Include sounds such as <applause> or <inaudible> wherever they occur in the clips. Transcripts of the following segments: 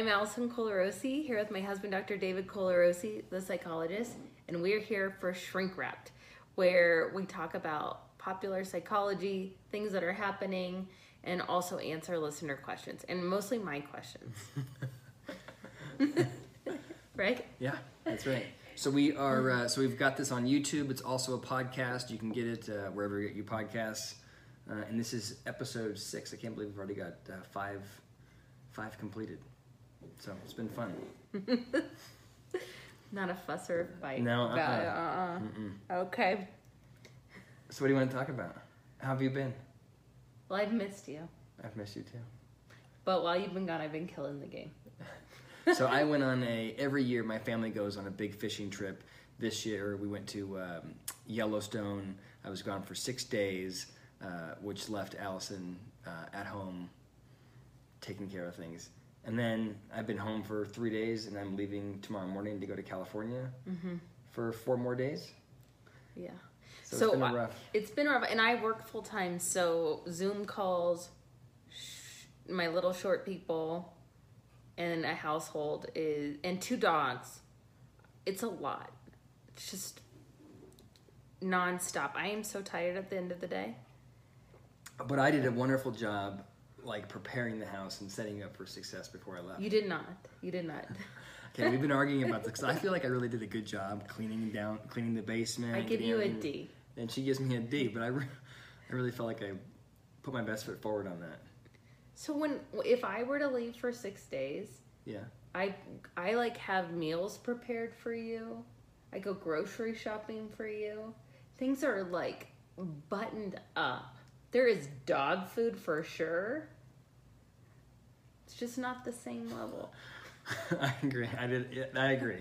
I'm Allison Colarossi here with my husband, Dr. David Colarossi, the psychologist, and we're here for Shrink Wrapped, where we talk about popular psychology, things that are happening, and also answer listener questions, and mostly my questions. <laughs> right? Yeah, that's right. So we are. Uh, so we've got this on YouTube. It's also a podcast. You can get it uh, wherever you get your podcasts. Uh, and this is episode six. I can't believe we've already got uh, five, five completed. So it's been fun. <laughs> Not a fuss or a fight. No, about uh-uh. it. Uh-uh. Okay. So what do you want to talk about? How have you been? Well, I've missed you, I've missed you too. but while you've been gone, I've been killing the game. <laughs> so I <laughs> went on a every year. My family goes on a big fishing trip. This year we went to um, Yellowstone. I was gone for six days, uh, which left Allison uh, at home taking care of things. And then I've been home for three days, and I'm leaving tomorrow morning to go to California mm-hmm. for four more days. Yeah. So, So, it's been rough. It's been rough, and I work full time, so Zoom calls, sh- my little short people, and a household is and two dogs. It's a lot. It's just nonstop. I am so tired at the end of the day. But I did a wonderful job, like preparing the house and setting up for success before I left. You did not. You did not. <laughs> Okay, we've been arguing about this 'cause I feel like I really did a good job cleaning down, cleaning the basement. I give you a D. And she gives me a D, but I, re- I really felt like I put my best foot forward on that. So when if I were to leave for six days, Yeah. I I like have meals prepared for you. I go grocery shopping for you. Things are like buttoned up. There is dog food for sure. It's just not the same level. <laughs> I agree. I did. yeah, I agree.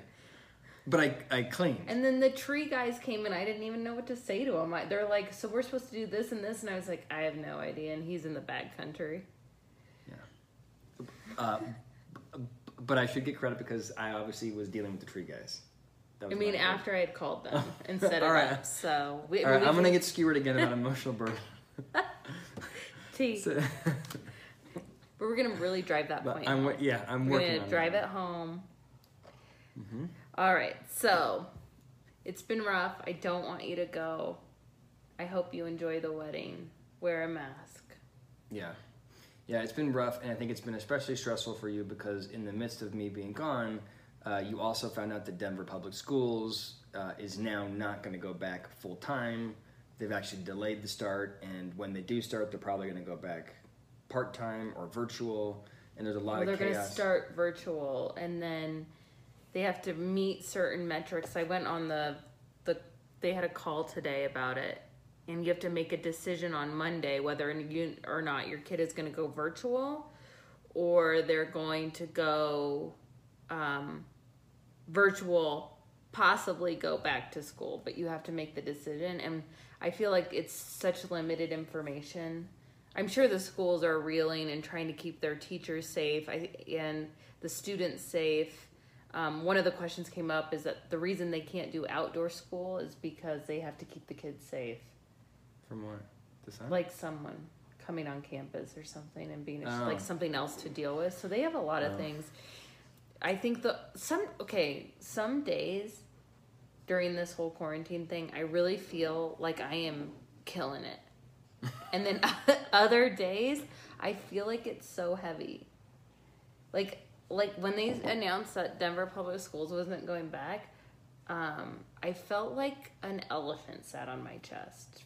But I, I cleaned. And then the tree guys came and I didn't even know what to say to them. I, they're like, "So we're supposed to do this and this," and I was like, "I have no idea." And he's in the bad country. Uh, but I should get credit because I obviously was dealing with the tree guys. I mean, after I had called them <laughs> and it All right. up. So we, All right, we I'm gonna get skewered again about emotional burden. <laughs> tea. So- <laughs> but we're gonna really drive that but point. I'm home. yeah, I'm We're working gonna on drive it. it home. Mm-hmm. All right, so it's been rough. I don't want you to go. I hope you enjoy the wedding. Wear a mask. Yeah. Yeah, it's been rough, and I think it's been especially stressful for you because in the midst of me being gone, uh, you also found out that Denver Public Schools uh, is now not going to go back full time. They've actually delayed the start, and when they do start, they're probably going to go back part time or virtual. And there's a lot Well, they're gonna start virtual, and then they have to meet certain metrics. I went on the the. They had a call today about it, and you have to make a decision on Monday whether you or not your kid is going to go virtual, or they're going to go um, virtual, possibly go back to school. But you have to make the decision, and I feel like it's such limited information. I'm sure the schools are reeling and trying to keep their teachers safe and the students safe. Um, one of the questions came up is that the reason they can't do outdoor school is because they have to keep the kids safe, From what? The sun? like someone coming on campus or something and being Oh. like something else to deal with. So they have a lot of Oh. things. I think the some okay some days during this whole quarantine thing, I really feel like I am killing it. and then <laughs> other days, I feel like it's so heavy. Like like when they announced that Denver Public Schools wasn't going back, um, I felt like an elephant sat on my chest.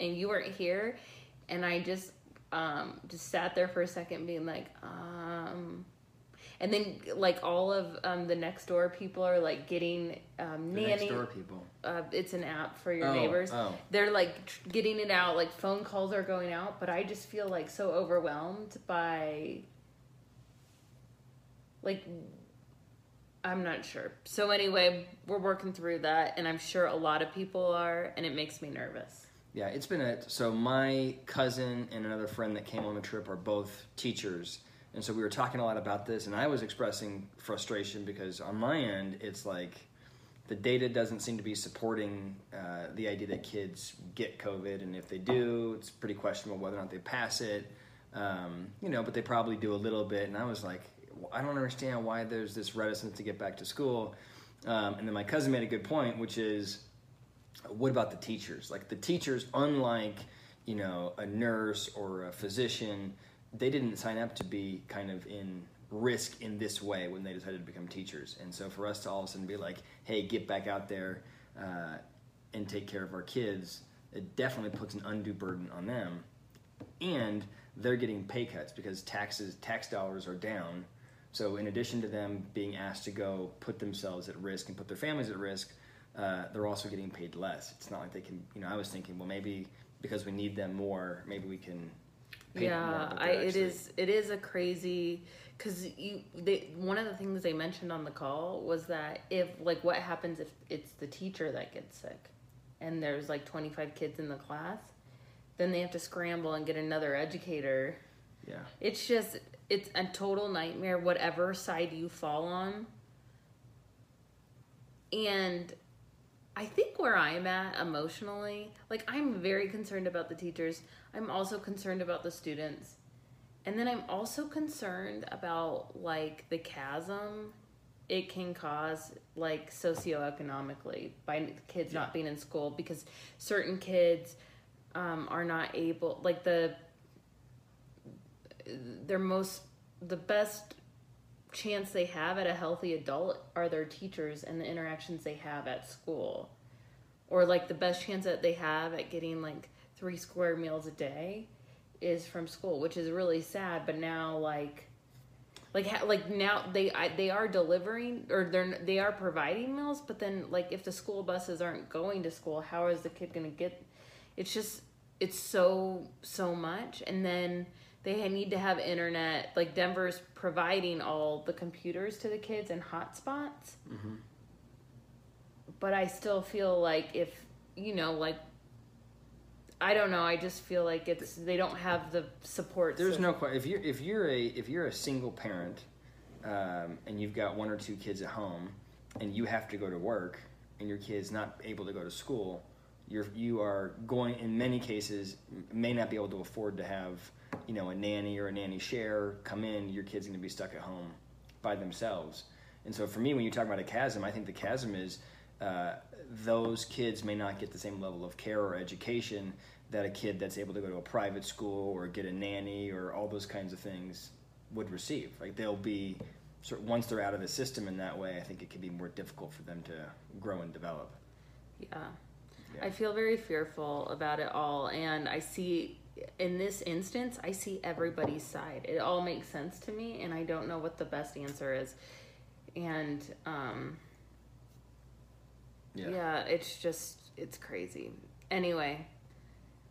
And you weren't here, and I just um, just sat there for a second, being like, um, and then like all of um, the next door people are like getting um, nanny. next door people. Uh, it's an app for your Oh, neighbors. oh. They're like tr- getting it out, like phone calls are going out, but I just feel like so overwhelmed by like I'm not sure. So anyway, we're working through that and I'm sure a lot of people are and it makes me nervous. Yeah, it's been a so my cousin and another friend that came on the trip are both teachers, and so we were talking a lot about this, and I was expressing frustration because on my end it's like the data doesn't seem to be supporting uh, the idea that kids get COVID, and if they do, it's pretty questionable whether or not they pass it. Um, you know, but they probably do a little bit, and I was like, I don't understand why there's this reticence to get back to school. Um, and then my cousin made a good point, which is, what about the teachers? Like the teachers, unlike you know a nurse or a physician, they didn't sign up to be kind of in risk in this way when they decided to become teachers. And so for us to all of a sudden be like, hey, get back out there uh, and take care of our kids, it definitely puts an undue burden on them. And they're getting pay cuts because taxes, tax dollars are down. So in addition to them being asked to go put themselves at risk and put their families at risk, uh, they're also getting paid less. It's not like they can, you know, I was thinking, well, maybe because we need them more, maybe we can. Yeah I, it actually- is it is a crazy because you they one of the things they mentioned on the call was that if like what happens if it's the teacher that gets sick and there's like 25 kids in the class then they have to scramble and get another educator. Yeah. it's just it's a total nightmare whatever side you fall on. And i think where i'm at emotionally like i'm very concerned about the teachers i'm also concerned about the students. And then i'm also concerned about like the chasm it can cause like socioeconomically by kids not being in school because certain kids um, are not able like the their most the best chance they have at a healthy adult are their teachers and the interactions they have at school. Or like the best chance that they have at getting like three square meals a day is from school which is really sad but now like like like now they I, they are delivering or they're they are providing meals but then like if the school buses aren't going to school how is the kid going to get it's just it's so so much. And then they need to have internet like denver's providing all the computers to the kids and hotspots. Mm-hmm. But i still feel like if you know like i don't know i just feel like it's they don't have the support There's system. no question. If you're if you're a if you're a single parent, um, and you've got one or two kids at home, and you have to go to work, and your kid's not able to go to school, you're you are going in many cases may not be able to afford to have you know a nanny or a nanny share come in. Your kid's going to be stuck at home by themselves. And so for me, when you talk about a chasm, I think the chasm is uh, those kids may not get the same level of care or education that a kid that's able to go to a private school or get a nanny or all those kinds of things would receive. Like they'll be sort of, once they're out of the system in that way, I think it can be more difficult for them to grow and develop. Yeah. Yeah. I feel very fearful about it all. And I see, in this instance, I see everybody's side. It all makes sense to me, and I don't know what the best answer is. And, um, Yeah. yeah, it's just, it's crazy. Anyway,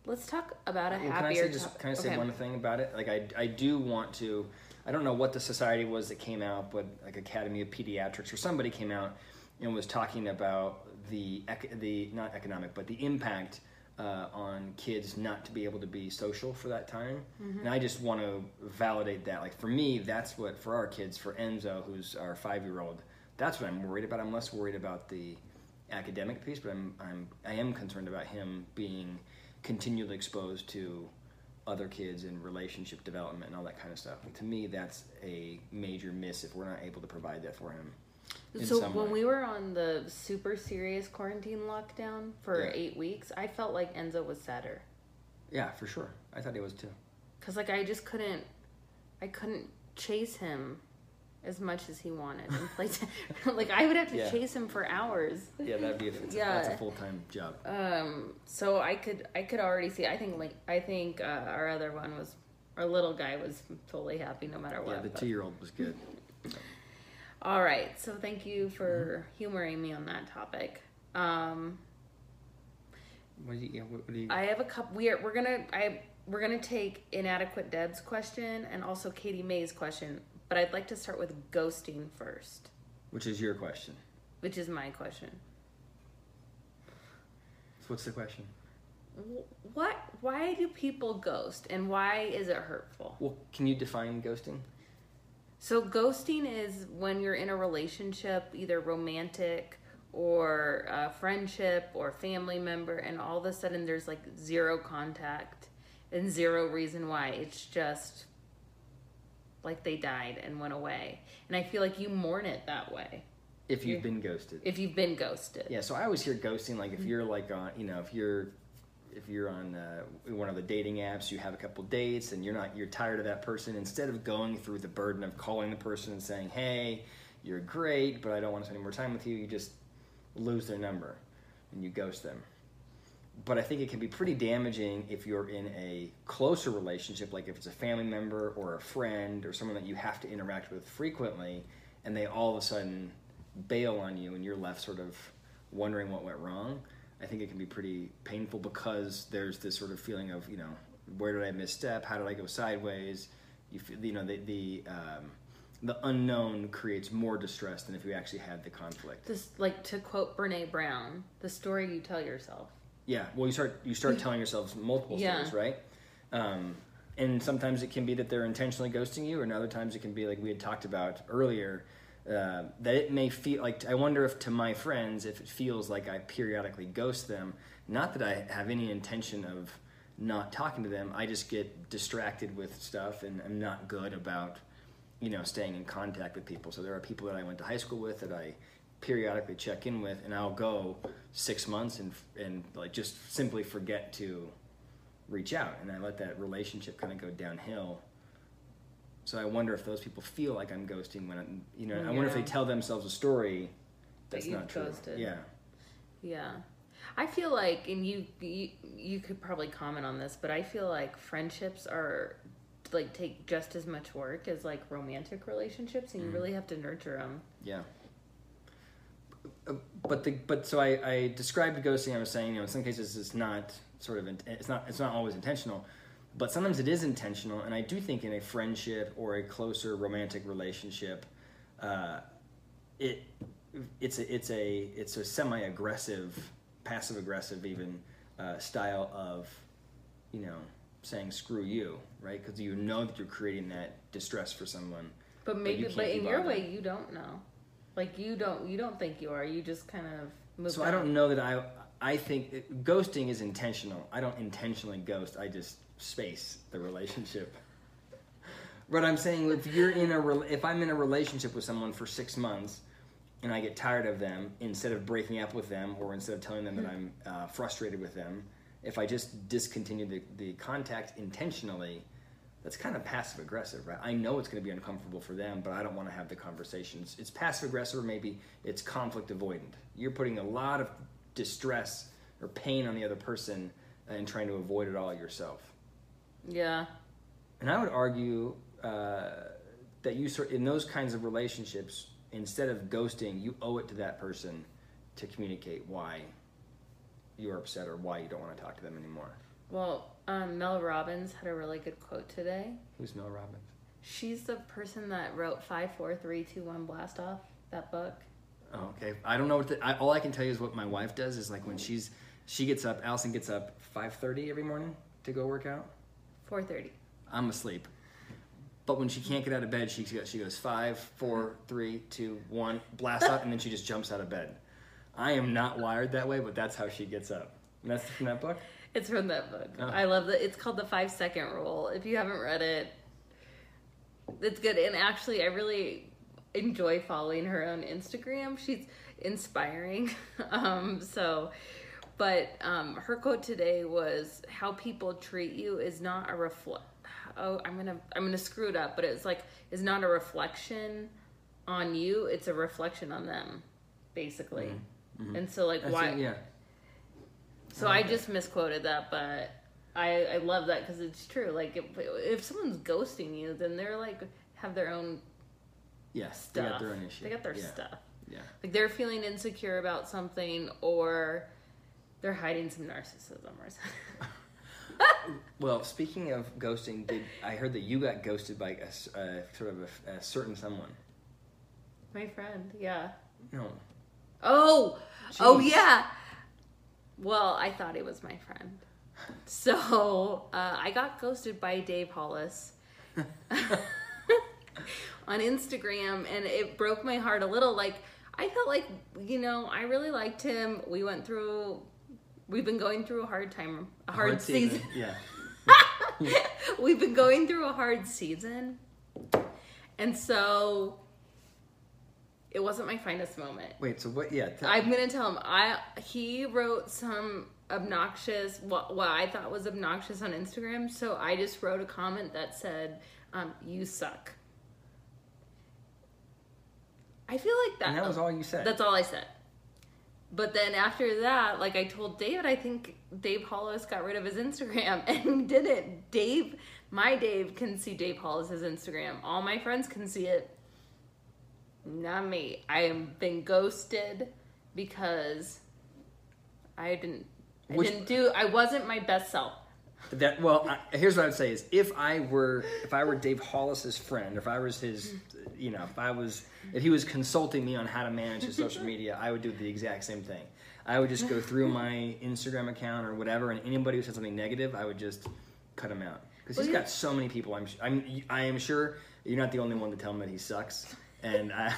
let's talk about a Well, can I happier say just can I say okay. one thing about it? Like I, I do want to. I don't know what the society was that came out, but like Academy of Pediatrics or somebody came out and was talking about the the not economic, but the impact uh, on kids not to be able to be social for that time. Mm-hmm. And I just want to validate that. Like for me, that's what for our kids, for Enzo, who's our five year old, that's what I'm worried about. I'm less worried about the academic piece, but I'm I'm I am concerned about him being continually exposed to other kids and relationship development and all that kind of stuff. And to me, that's a major miss if we're not able to provide that for him. So when way. we were on the super serious quarantine lockdown for Yeah. eight weeks, I felt like Enzo was sadder. yeah, for sure, I thought he was too. Cause like I just couldn't, I couldn't chase him as much as he wanted and play. t- like I would have to Yeah. chase him for hours. Yeah, that'd be a, it's a- Yeah. that's a full time job. Um, so I could I could already see. I think like I think uh, our other one was our little guy was totally happy no matter what. Yeah, the but- two year old was good. <laughs> All right, so thank you for humoring me on that topic. Um, What do you? Yeah, what, what do you? I have a couple. We are we're gonna I we're gonna take inadequate Deb's question and also Katie May's question, but I'd like to start with ghosting first, which is your question? which is my question. So what's the question? What? Why do people ghost, and why is it hurtful? Well, can you define ghosting? So ghosting is when you're in a relationship, either romantic or uh, friendship or family member, and all of a sudden there's like zero contact and zero reason why. It's just like they died and went away. And I feel like you mourn it that way If you've Yeah. been ghosted. if you've been ghosted. Yeah, so I always hear ghosting like Mm-hmm. if you're like on, you know, if you're if you're on uh, one of the dating apps, you have a couple dates and you're not you're tired of that person. Instead of going through the burden of calling the person and saying, "Hey, you're great, but I don't want to spend any more time with you," you just lose their number and you ghost them. But I think it can be pretty damaging if you're in a closer relationship, like if it's a family member or a friend or someone that you have to interact with frequently, and they all of a sudden bail on you and you're left sort of wondering what went wrong. I think it can be pretty painful because there's this sort of feeling of, you know, where did I misstep? How did I go sideways? You feel, you know, the the um, the unknown creates more distress than if you actually had the conflict. This like to quote Brene Brown, the story you tell yourself. Yeah, well, you start you start telling yourselves multiple Yeah. stories, right? Um, and sometimes it can be that they're intentionally ghosting you, and other times it can be like we had talked about earlier. Uh, that it may feel like I wonder if to my friends if it feels like I periodically ghost them. Not that I have any intention of not talking to them. I just get distracted with stuff, and I'm not good about you know staying in contact with people. So there are people that I went to high school with that I periodically check in with, and I'll go six months and and like just simply forget to reach out, and I let that relationship kind of go downhill. So I wonder if those people feel like I'm ghosting when I'm, you know, I wonder if they tell themselves a story that's you've not true. ghosted. Yeah. Yeah. I feel like and you, you you could probably comment on this, but I feel like friendships are like take just as much work as like romantic relationships and you Mhm. really have to nurture them. Yeah. But the but so I, I described ghosting. I was saying you know in some cases it's not sort of it's not it's not always intentional, but sometimes it is intentional. And I do think in a friendship or a closer romantic relationship, uh, it it's a it's a it's a semi aggressive, passive aggressive even uh, style of you know saying screw you right because you know that you're creating that distress for someone. But maybe can't but in your way you don't know. Like you don't you don't think you are. You just kind of move So I don't know that I. I think it, ghosting is intentional. I don't intentionally ghost. I just space the relationship. But I'm saying if you're in a if I'm in a relationship with someone for six months, and I get tired of them, instead of breaking up with them or instead of telling them that I'm uh, frustrated with them, if I just discontinue the, the contact intentionally, that's kind of passive aggressive, right? I know it's going to be uncomfortable for them, but I don't want to have the conversations. It's passive aggressive, or maybe it's conflict avoidant. You're putting a lot of distress or pain on the other person and trying to avoid it all yourself. Yeah. And I would argue uh, that you sort in those kinds of relationships, instead of ghosting, you owe it to that person to communicate why you're upset or why you don't want to talk to them anymore. Well, um, Mel Robbins had a really good quote today. Who's Mel Robbins? She's the person that wrote Five, Four, Three, Two, One, Blast Off that book. Oh, okay. I don't know what the, I, all I can tell you is what my wife does is like when she's she gets up. Allison gets up five thirty every morning to go work out. Four thirty. I'm asleep. But when she can't get out of bed, she goes, she goes five, four, three, two, one, blast out, and then she just jumps out of bed. I am not wired that way, but that's how she gets up. And that's from that book. It's from that book. Oh. I love that. It's called the Five Second Rule. If you haven't read it, it's good. And actually, I really enjoy following her on Instagram. She's inspiring. <laughs> um, so, but um, her quote today was, "How people treat you is not a reflect." Oh, I'm gonna I'm gonna screw it up, but it's like is not a reflection on you. It's a reflection on them, basically. And so, like, That's why? it, yeah. So I just misquoted that, but I I love that because it's true. Like if if someone's ghosting you, then they're like have their own Yes. They stuff. got their own issue. They got their yeah. stuff. Yeah. Like they're feeling insecure about something, or they're hiding some narcissism or something. <laughs> Well, speaking of ghosting, did I heard that you got ghosted by a uh, sort of a, a certain someone? My friend, yeah. No. Oh, oh yeah. Well, I thought he was my friend. So uh, I got ghosted by Dave Hollis <laughs> on Instagram, and it broke my heart a little. Like I felt like you know I really liked him. We went through. We've been going through a hard time, a hard, season. Yeah. <laughs> We've been going through a hard season. And so it wasn't my finest moment. Wait, so what? Yeah, tell- I'm gonna tell him. I he wrote some obnoxious what what I thought was obnoxious on Instagram. So I just wrote a comment that said, um, "You suck." I feel like that. and that was all you said. That's all I said. But then after that, like I told David, I think Dave Hollis got rid of his Instagram <laughs> and he didn't. Dave, my Dave can see Dave Hollis's Instagram. All my friends can see it. Not me. I am been ghosted because I didn't. I Which- didn't do. I wasn't my best self. That well, I, here's what I'd say: is if I were if I were Dave Hollis's friend, if I was his, you know, if I was if he was consulting me on how to manage his social media, I would do the exact same thing. I would just go through my Instagram account or whatever, and anybody who said something negative, I would just cut him out because he's got so many people. I'm I'm I am sure you're not the only one to tell him that he sucks, and I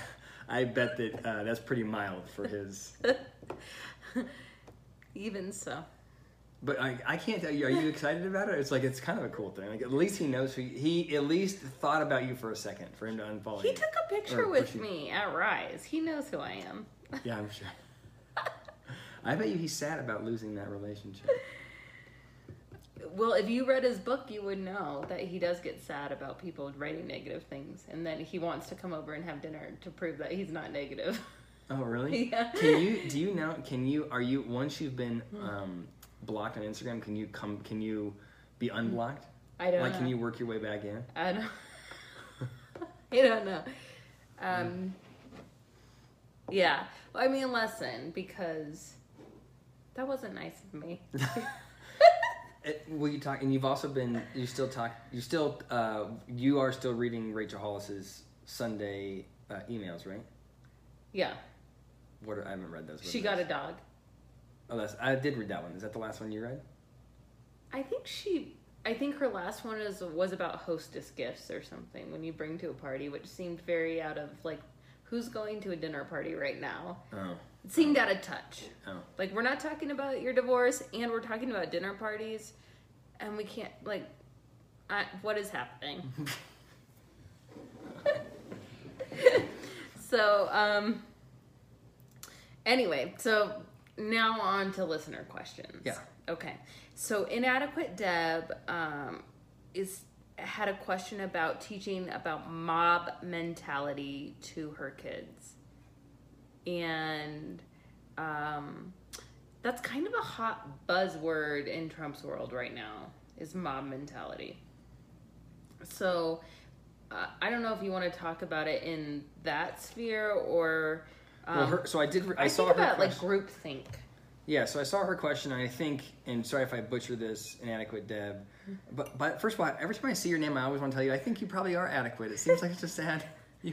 I bet that uh, that's pretty mild for his. <laughs> Even so. But I, I can't tell you. Are you excited about it? It's like it's kind of a cool thing. Like at least he knows. Who, he at least thought about you for a second for him to unfollow He you. took a picture Or with you. me at Rise. He knows who I am. Yeah, I'm sure. <laughs> I bet you he's sad about losing that relationship. <laughs> Well, if you read his book, you would know that he does get sad about people writing negative things, and then he wants to come over and have dinner to prove that he's not negative. <laughs> Oh, really? Yeah. Can you? Do you know? Can you? Are you? Once you've been um, blocked on Instagram, can you come? Can you be unblocked? I don't know. Like, know. can you work your way back in? I don't. <laughs> <laughs> I don't know. Um. Yeah. Well, I mean, listen, because that wasn't nice of me. It, will you talk? And you've also been. You still talk. You still. Uh, you are still reading Rachel Hollis's Sunday uh, emails, right? Yeah. What are, I haven't read those. What She got those? a dog. Oh, that's. I did read that one. Is that the last one you read? I think she. I think her last one is was about hostess gifts or something when you bring to a party, which seemed very out of like, who's going to a dinner party right now? Oh. Seemed out of touch. Oh. Like we're not talking about your divorce, and we're talking about dinner parties, and we can't like, I, what is happening? <laughs> so um. Anyway, so now on to listener questions. Yeah. Okay. So inadequate Deb um, is had a question about teaching about mob mentality to her kids, and um, that's kind of a hot buzzword in Trump's world right now. Is mob mentality. So uh, I don't know if you want to talk about it in that sphere or. Um, Well, her, so I did. I, I saw her about like question. group think. Yeah, so I saw her question, and I think, and sorry if I butcher this, inadequate Deb, but but first of all, every time I see your name, I always want to tell you, I think you probably are adequate. It seems like it's just sad. <laughs> You,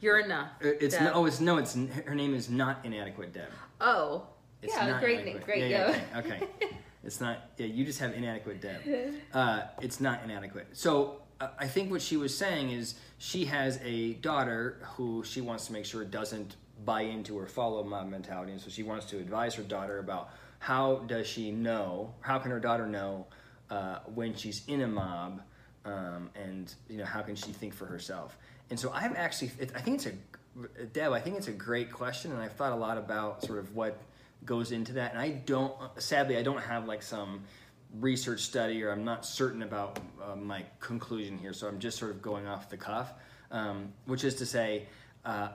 You're enough. it's Deb. no, oh, it's no, it's her name is not inadequate Deb. Oh, It's yeah, not great, inadequate. great, Yeah, yeah, okay, okay. <laughs> It's not. Yeah, you just have inadequate Deb. <laughs> Uh, it's not inadequate. So uh, I think what she was saying is she has a daughter who she wants to make sure doesn't buy into or follow mob mentality, and so she wants to advise her daughter about how does she know, how can her daughter know uh, when she's in a mob, um, and you know how can she think for herself. And so I'm actually, it, I think it's a Deb. I think it's a great question, and I've thought a lot about sort of what goes into that. And I don't, sadly, I don't have like some research study, or I'm not certain about uh, my conclusion here. So I'm just sort of going off the cuff, um, which is to say, uh,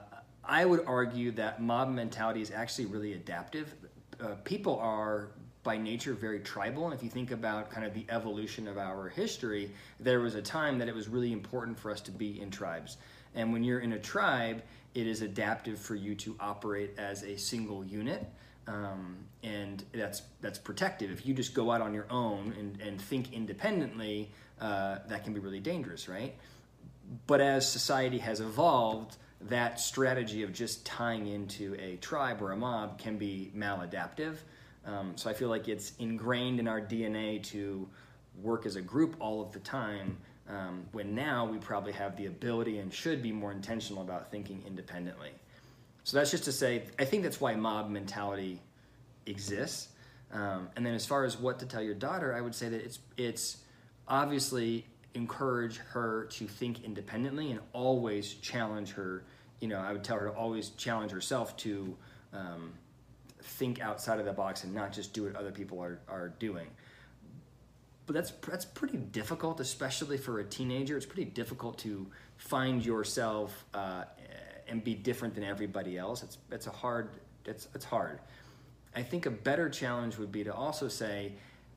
I would argue that mob mentality is actually really adaptive. Uh, people are by nature very tribal, and if you think about kind of the evolution of our history, there was a time that it was really important for us to be in tribes. And when you're in a tribe, it is adaptive for you to operate as a single unit. Um, and that's that's protective. If you just go out on your own and, and think independently, uh, that can be really dangerous, right? But as society has evolved, that strategy of just tying into a tribe or a mob can be maladaptive. Um, so I feel like it's ingrained in our DNA to work as a group all of the time. Um, when now we probably have the ability and should be more intentional about thinking independently. So that's just to say, I think that's why mob mentality exists. Um, and then as far as what to tell your daughter, I would say that it's it's obviously encourage her to think independently and always challenge her. You know, I would tell her to always challenge herself to um, think outside of the box and not just do what other people are, are doing. But that's that's pretty difficult, especially for a teenager. It's pretty difficult to find yourself uh, and be different than everybody else. It's it's a hard it's it's hard. I think a better challenge would be to also say,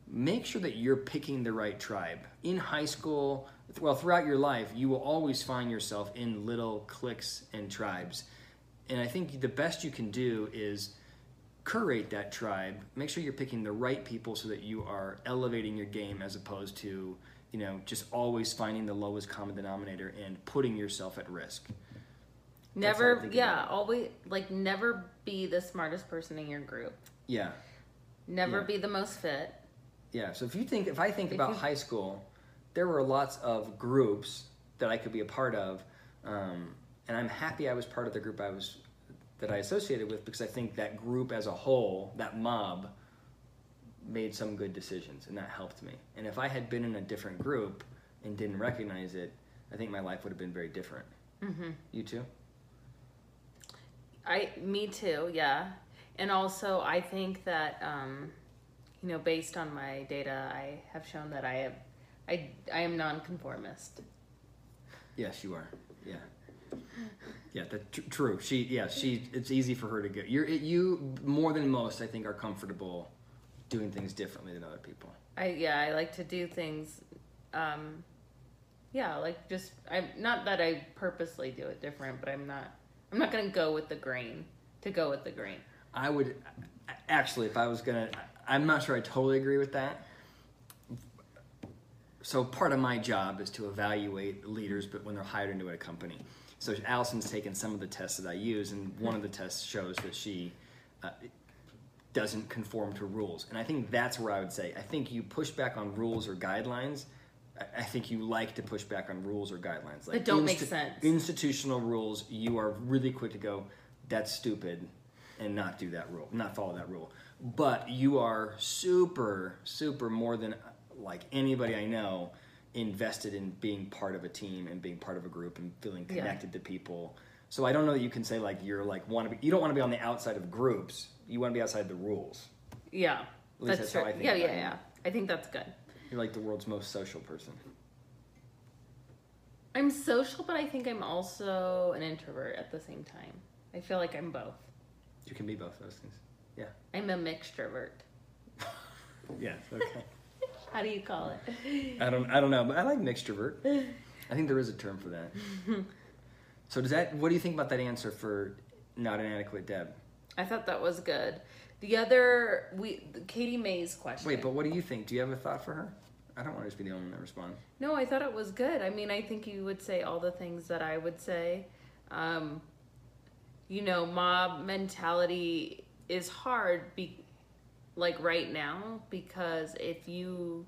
make sure that you're picking the right tribe. In high school, well, throughout your life, you will always find yourself in little cliques and tribes. And I think the best you can do is curate that tribe. Make sure you're picking the right people so that you are elevating your game as opposed to, you know, just always finding the lowest common denominator and putting yourself at risk. That's how I Never, yeah, always like never be the smartest person in your group. Yeah. Never Yeah. be the most fit. Yeah. So if you think, if I think If about you- high school, there were lots of groups that I could be a part of, um, and I'm happy I was part of the group I was that I associated with because I think that group as a whole, that mob, made some good decisions, and that helped me. And if I had been in a different group and didn't recognize it, I think my life would have been very different. Mm-hmm. You too? I, me too, yeah. And also, I think that, um, you know, based on my data, I have shown that I have, I, I am nonconformist. Yes, you are. Yeah. Yeah, that tr- true. She, yeah, she. It's easy for her to go. You're it, you more than most. I think are comfortable doing things differently than other people. I, yeah, I like to do things, um, yeah, like just, I'm not that I purposely do it different, but I'm not, I'm not gonna go with the grain to go with the grain. I would actually, if I was gonna, I'm not sure I totally agree with that. So part of my job is to evaluate leaders, but when they're hired into a company. So Allison's taken some of the tests that I use, and one of the tests shows that she uh, doesn't conform to rules. And I think that's where I would say, I think you push back on rules or guidelines. I- think you like to push back on rules or guidelines. Like That don't make sense. Institutional rules, you are really quick to go, that's stupid, and not do that rule, not follow that rule. But you are super, super more than like anybody I know invested in being part of a team and being part of a group and feeling Yeah. connected to people. So I don't know that you can say like you're like want to be. You don't want to be on the outside of groups. You want to be outside the rules. Yeah, that's that's true. I think yeah, yeah, it. yeah. I think that's good. You're like the world's most social person. I'm social, but I think I'm also an introvert at the same time. I feel like I'm both. You can be both those things. Yeah. I'm a mixtrovert. <laughs> Yeah. Okay. How do you call it? I don't. I don't know, but I like mixtrovert. I think there is a term for that. <laughs> so does that? What do you think about that answer for not an adequate Deb? I thought that was good. The other, we Katie May's question. Wait, but what do you think? Do you have a thought for her? I don't want to just be the only one that responds. no, I thought it was good. I mean, I think you would say all the things that I would say. Um, you know, mob mentality is hard, be like right now, because if you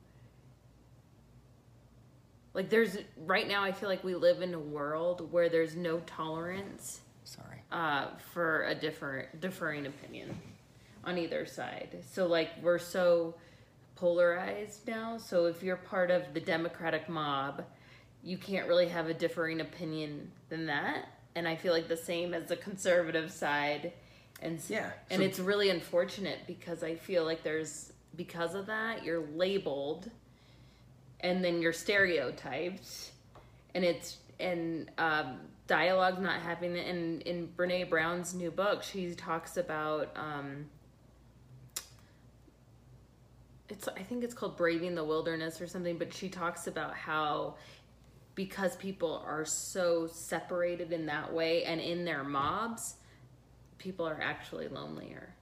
like, there's right now, I feel like we live in a world where there's no tolerance Sorry. uh, for a different differing opinion on either side. So like we're so polarized now. So if you're part of the Democratic mob, you can't really have a differing opinion than that. And I feel like the same as the conservative side. And Yeah, and so- it's really unfortunate because I feel like there's because of that you're labeled and then you're stereotyped and it's and um, dialogue's not happening in in brene brown's new book she talks about um, it's i think it's called braving the wilderness or something but she talks about how because people are so separated in that way and in their mobs people are actually lonelier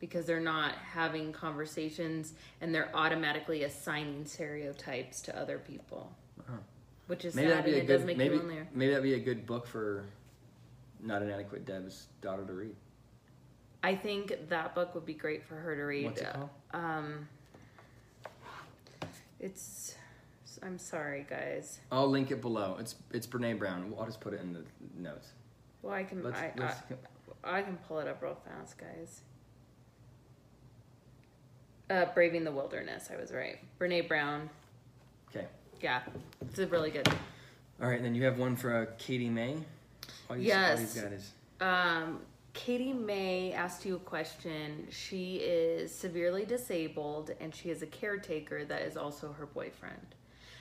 because they're not having conversations and they're automatically assigning stereotypes to other people Uh-huh. which is Maybe sad that'd be a it good. does make maybe you lonelier maybe that'd be a good book for not an adequate Deb's daughter to read. i think that book would be great for her to read What's it called? um it's i'm sorry guys I'll link it below. It's it's Brene Brown. I'll just put it in the notes. well i can Let's, I, let's, I, I can pull it up real fast guys uh braving the wilderness i was right brene brown okay. Yeah, it's a really good. All right, and then you have one for uh, Katie May. All you, Yes. All you've got is Um, Katie May asked you a question. She is severely disabled and she is a caretaker that is also her boyfriend.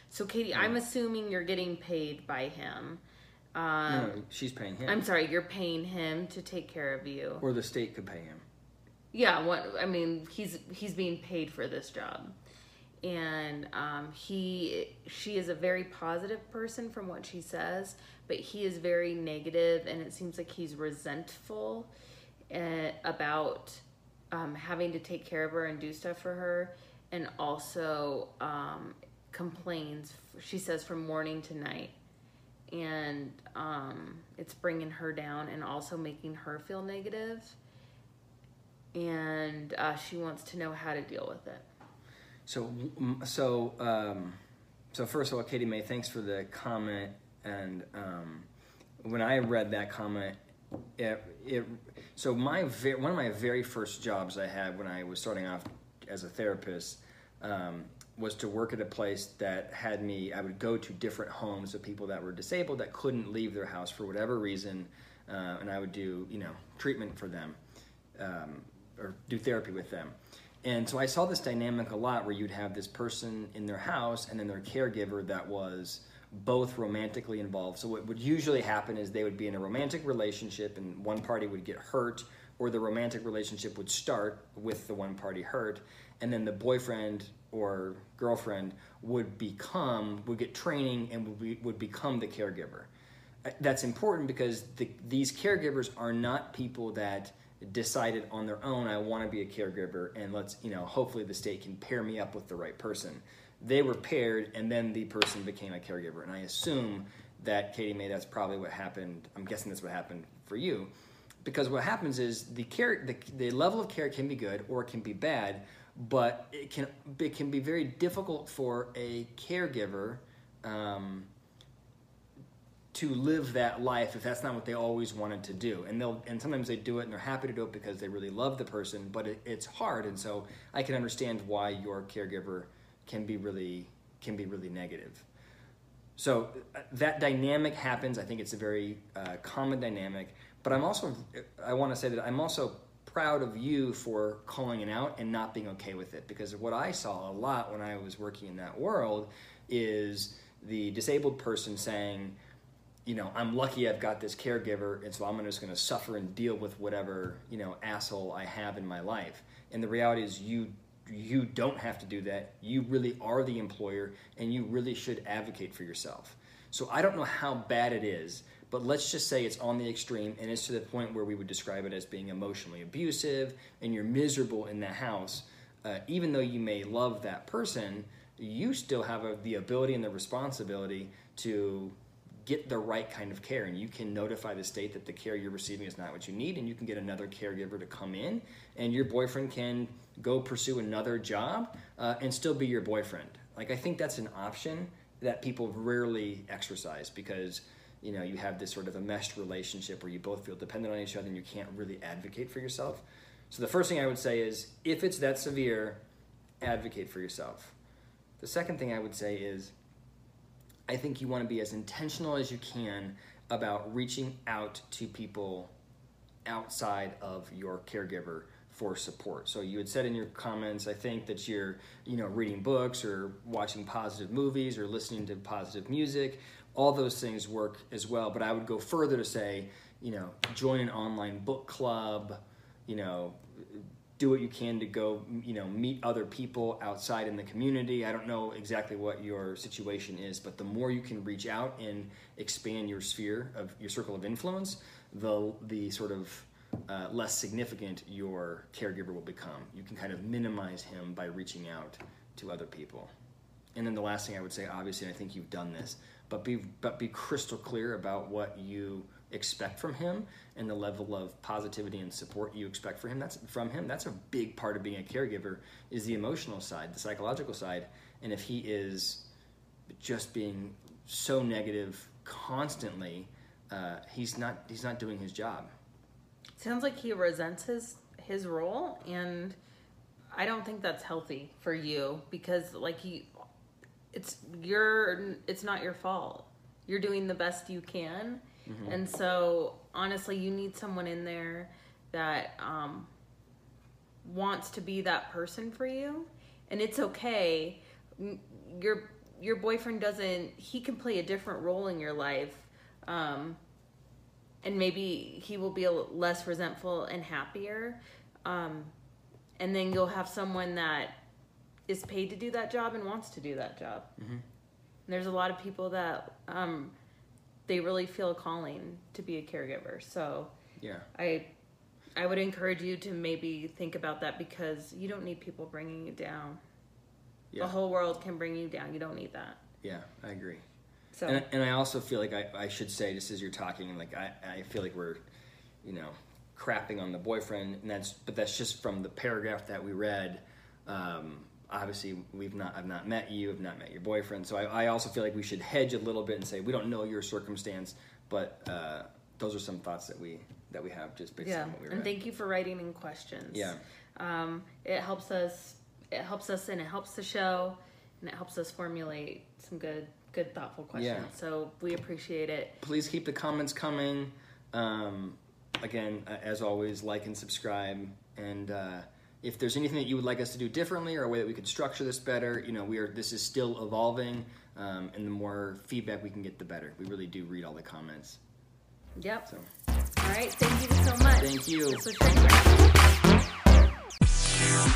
So, Katie, I'm assuming you're getting paid by him. Um, no, no, she's paying him, I'm sorry, you're paying him to take care of you. or the state could pay him. Yeah, what I mean, he's he's being paid for this job, and um, he she is a very positive person from what she says, but he is very negative, and it seems like he's resentful uh, about um, having to take care of her and do stuff for her, and also um, complains. She says from morning to night. And um, it's bringing her down and also making her feel negative. and uh, she wants to know how to deal with it. So, so, um, so first of all, Katie May, thanks for the comment. And um, when I read that comment, it, it so my one of my very first jobs I had when I was starting off as a therapist um, was to work at a place that had me. I would go to different homes of people that were disabled that couldn't leave their house for whatever reason, uh, and I would do you know treatment for them. Um, or do therapy with them. And so I saw this dynamic a lot where you'd have this person in their house and then their caregiver that was both romantically involved. So what would usually happen is they would be in a romantic relationship and one party would get hurt or the romantic relationship would start with the one party hurt and then the boyfriend or girlfriend would become would get training and would, be, would become the caregiver. Uh, That's important because the, these caregivers are not people that decided on their own I want to be a caregiver and let's you know hopefully the state can pair me up with the right person. They were paired and then the person became a caregiver and I assume that Katie May that's probably what happened. I'm guessing that's what happened for you because what happens is the care the, the level of care can be good or it can be bad but it can it can be very difficult for a caregiver um, to live that life if that's not what they always wanted to do. And they'll and sometimes they do it and they're happy to do it because they really love the person but it, it's hard. And so i can understand why your caregiver can be really can be really negative. So uh, that dynamic happens. I think it's a very uh, common dynamic but i'm also i want to say that i'm also proud of you for calling it out and not being okay with it because what i saw a lot when i was working in that world is the disabled person saying you know, I'm lucky I've got this caregiver, and so I'm just going to suffer and deal with whatever you know asshole I have in my life. And the reality is, you you don't have to do that. You really are the employer, and you really should advocate for yourself. So I don't know how bad it is, but let's just say it's on the extreme, and it's to the point where we would describe it as being emotionally abusive, and you're miserable in the house. Uh, even though you may love that person, you still have a, the ability and the responsibility to get the right kind of care and you can notify the state that the care you're receiving is not what you need and you can get another caregiver to come in and your boyfriend can go pursue another job uh, and still be your boyfriend like i think that's an option that people rarely exercise because you know you have this sort of a meshed relationship where you both feel dependent on each other and you can't really advocate for yourself so the first thing i would say is if it's that severe advocate for yourself the second thing i would say is I think you want to be as intentional as you can about reaching out to people outside of your caregiver for support. So you had said in your comments, I think that you're, you know, reading books or watching positive movies or listening to positive music. All those things work as well. But I would go further to say, you know, join an online book club, you know, do what you can to go you know meet other people outside in the community i don't know exactly what your situation is but the more you can reach out and expand your sphere of your circle of influence the the sort of uh, less significant your caregiver will become you can kind of minimize him by reaching out to other people and then the last thing i would say obviously i think you've done this but be but be crystal clear about what you expect from him and the level of positivity and support you expect for him. That's from him that's a big part of being a caregiver is the emotional side the psychological side. And if he is just being so negative constantly uh, he's not he's not doing his job. Sounds like he resents his his role, and I don't think that's healthy for you because, like he, it's your it's not your fault. You're doing the best you can, Mm-hmm. and so honestly, you need someone in there that um, wants to be that person for you, and it's okay. Your your boyfriend doesn't. He can play a different role in your life. Um, and maybe he will be less resentful and happier. Um, and then you'll have someone that is paid to do that job and wants to do that job. Mhm. And there's a lot of people that um, they really feel a calling to be a caregiver. So Yeah. I I would encourage you to maybe think about that because you don't need people bringing you down. Yeah. The whole world can bring you down. You don't need that. Yeah, I agree. So And, and I also feel like I, I should say, just as you're talking, like I, I feel like we're, you know, crapping on the boyfriend, and that's but that's just from the paragraph that we read. Um, obviously, we've not I've not met you, I've not met your boyfriend, so I, I also feel like we should hedge a little bit and say we don't know your circumstance, but uh, those are some thoughts that we that we have just based yeah, on what we read. and thank you for writing in questions. Yeah. um, it helps us. It helps us, and it helps the show, and it helps us formulate some good, good, thoughtful questions. Yeah. So we appreciate it. please keep the comments coming. Um, again, as always, like and subscribe. And uh, if there's anything that you would like us to do differently or a way that we could structure this better, you know, we are. This is still evolving, um, and the more feedback we can get, the better. We really do read all the comments. Yep. So All right. Thank you so much. thank you.